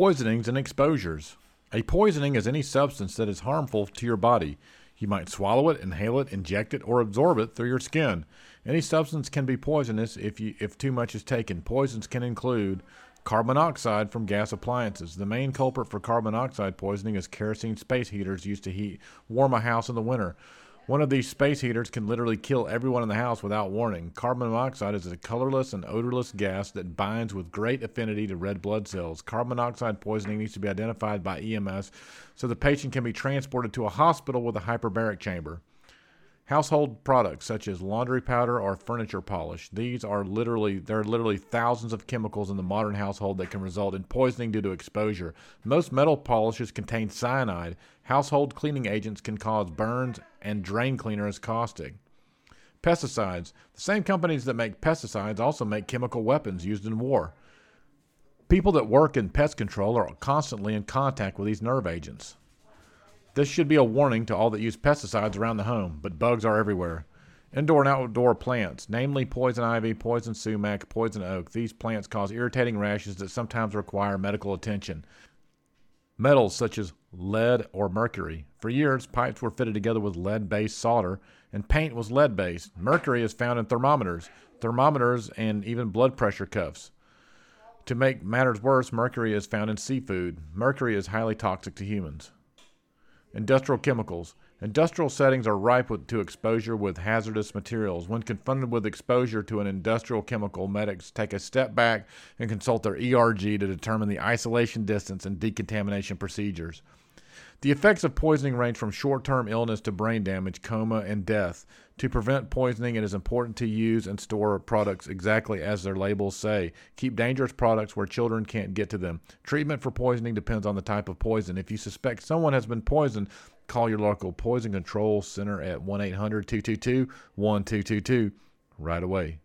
Poisonings and exposures. A poisoning is any substance that is harmful to your body. You might swallow it, inhale it, inject it, or absorb it through your skin. Any substance can be poisonous if you if too much is taken. Poisons can include carbon monoxide from gas appliances. The main culprit for carbon monoxide poisoning is kerosene space heaters used to heat warm a house in the winter. One of these space heaters can literally kill everyone in the house without warning. Carbon monoxide is a colorless and odorless gas that binds with great affinity to red blood cells. Carbon monoxide poisoning needs to be identified by EMS so the patient can be transported to a hospital with a hyperbaric chamber. Household products such as laundry powder or furniture polish. These are literally there are literally thousands of chemicals in the modern household that can result in poisoning due to exposure. Most metal polishes contain cyanide. Household cleaning agents can cause burns and drain cleaner is caustic. Pesticides. The same companies that make pesticides also make chemical weapons used in war. People that work in pest control are constantly in contact with these nerve agents. This should be a warning to all that use pesticides around the home, but bugs are everywhere. Indoor and outdoor plants, namely poison ivy, poison sumac, poison oak. These plants cause irritating rashes that sometimes require medical attention. Metals such as lead or mercury. For years, pipes were fitted together with lead based solder, and paint was lead based. Mercury is found in thermometers, thermometers, and even blood pressure cuffs. To make matters worse, mercury is found in seafood. Mercury is highly toxic to humans. Industrial chemicals. Industrial settings are ripe with, to exposure with hazardous materials. When confronted with exposure to an industrial chemical, medics take a step back and consult their ERG to determine the isolation distance and decontamination procedures. The effects of poisoning range from short term illness to brain damage, coma, and death. To prevent poisoning, it is important to use and store products exactly as their labels say. Keep dangerous products where children can't get to them. Treatment for poisoning depends on the type of poison. If you suspect someone has been poisoned, call your local poison control center at 1 800 222 1222 right away.